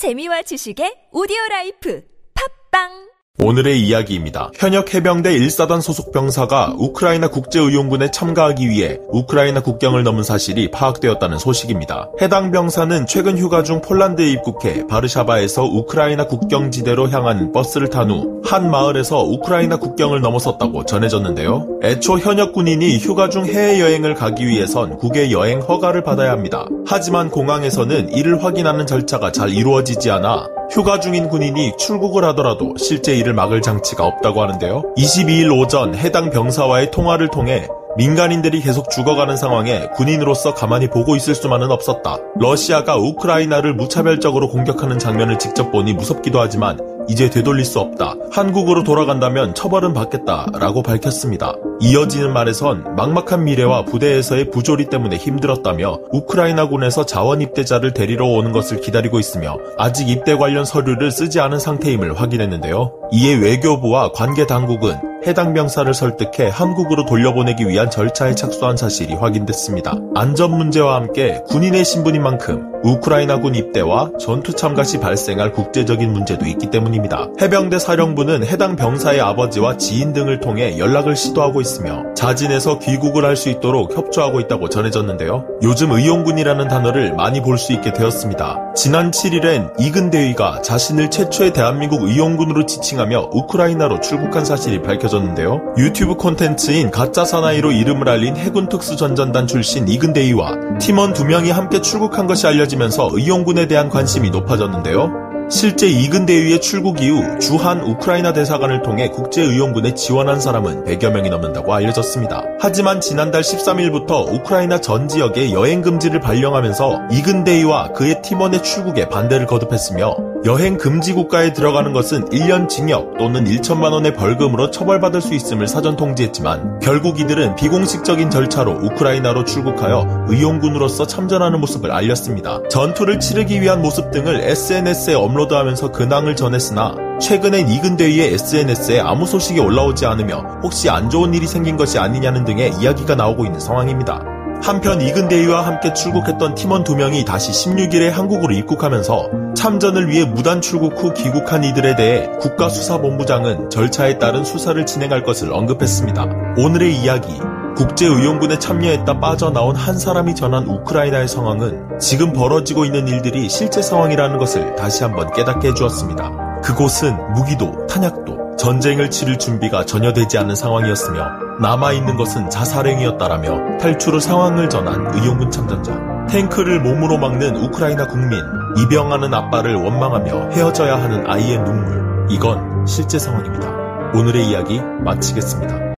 재미와 지식의 오디오 라이프. 팟빵 오늘의 이야기입니다. 현역 해병대 1사단 소속 병사가 우크라이나 국제의용군에 참가하기 위해 우크라이나 국경을 넘은 사실이 파악되었다는 소식입니다. 해당 병사는 최근 휴가 중 폴란드에 입국해 바르샤바에서 우크라이나 국경지대로 향하는 버스를 탄 후 한 마을에서 우크라이나 국경을 넘어섰다고 전해졌는데요. 애초 현역 군인이 휴가 중 해외여행을 가기 위해선 국외 여행 허가를 받아야 합니다. 하지만 공항에서는 이를 확인하는 절차가 잘 이루어지지 않아 휴가 중인 군인이 출국을 하더라도 실제 이를 막을 장치가 없다고 하는데요. 22일 오전 해당 병사와의 통화를 통해 민간인들이 계속 죽어가는 상황에 군인으로서 가만히 보고 있을 수만은 없었다. 러시아가 우크라이나를 무차별적으로 공격하는 장면을 직접 보니 무섭기도 하지만 이제 되돌릴 수 없다. 한국으로 돌아간다면 처벌은 받겠다 라고 밝혔습니다. 이어지는 말에선 막막한 미래와 부대에서의 부조리 때문에 힘들었다며 우크라이나군에서 자원 입대자를 데리러 오는 것을 기다리고 있으며 아직 입대 관련 서류를 쓰지 않은 상태임을 확인했는데요. 이에 외교부와 관계 당국은 해당 병사를 설득해 한국으로 돌려보내기 위한 절차에 착수한 사실이 확인됐습니다. 안전 문제와 함께 군인의 신분인 만큼 우크라이나군 입대와 전투 참가 시 발생할 국제적인 문제도 있기 때문입니다. 해병대 사령부는 해당 병사의 아버지와 지인 등을 통해 연락을 시도하고 있으며 자진해서 귀국을 할 수 있도록 협조하고 있다고 전해졌는데요. 요즘 의용군이라는 단어를 많이 볼 수 있게 되었습니다. 지난 7일엔 이근 대위가 자신을 최초의 대한민국 의용군으로 지칭 하며 우크라이나로 출국한 사실이 밝혀졌는데요. 유튜브 콘텐츠인 가짜 사나이로 이름을 알린 해군 특수전전단 출신 이근 대위와 팀원 두 명이 함께 출국한 것이 알려지면서 의용군에 대한 관심이 높아졌는데요. 실제 이근 대위의 출국 이후 주한 우크라이나 대사관을 통해 국제의용군에 지원한 사람은 100여 명이 넘는다고 알려졌습니다. 하지만 지난달 13일부터 우크라이나 전 지역에 여행 금지를 발령하면서 이근 대위와 그의 팀원의 출국에 반대를 거듭했으며 여행 금지 국가에 들어가는 것은 1년 징역 또는 1천만 원의 벌금으로 처벌받을 수 있음을 사전 통지했지만 결국 이들은 비공식적인 절차로 우크라이나로 출국하여 의용군으로서 참전하는 모습을 알렸습니다. 전투를 치르기 위한 모습 등을 SNS에 업로드 업로드하면서 근황을 전했으나 최근엔 이근대위의 SNS에 아무 소식이 올라오지 않으며 혹시 안 좋은 일이 생긴 것이 아니냐는 등의 이야기가 나오고 있는 상황입니다. 한편 이근대위와 함께 출국했던 팀원 두 명이 다시 16일에 한국으로 입국하면서 참전을 위해 무단 출국 후 귀국한 이들에 대해 국가수사본부장은 절차에 따른 수사를 진행할 것을 언급했습니다. 오늘의 이야기 국제의용군에 참여했다 빠져나온 한 사람이 전한 우크라이나의 상황은 지금 벌어지고 있는 일들이 실제 상황이라는 것을 다시 한번 깨닫게 해주었습니다. 그곳은 무기도 탄약도 전쟁을 치를 준비가 전혀 되지 않은 상황이었으며 남아있는 것은 자살행위였다라며 탈출의 상황을 전한 의용군 참전자. 탱크를 몸으로 막는 우크라이나 국민, 입영하는 아빠를 원망하며 헤어져야 하는 아이의 눈물. 이건 실제 상황입니다. 오늘의 이야기 마치겠습니다.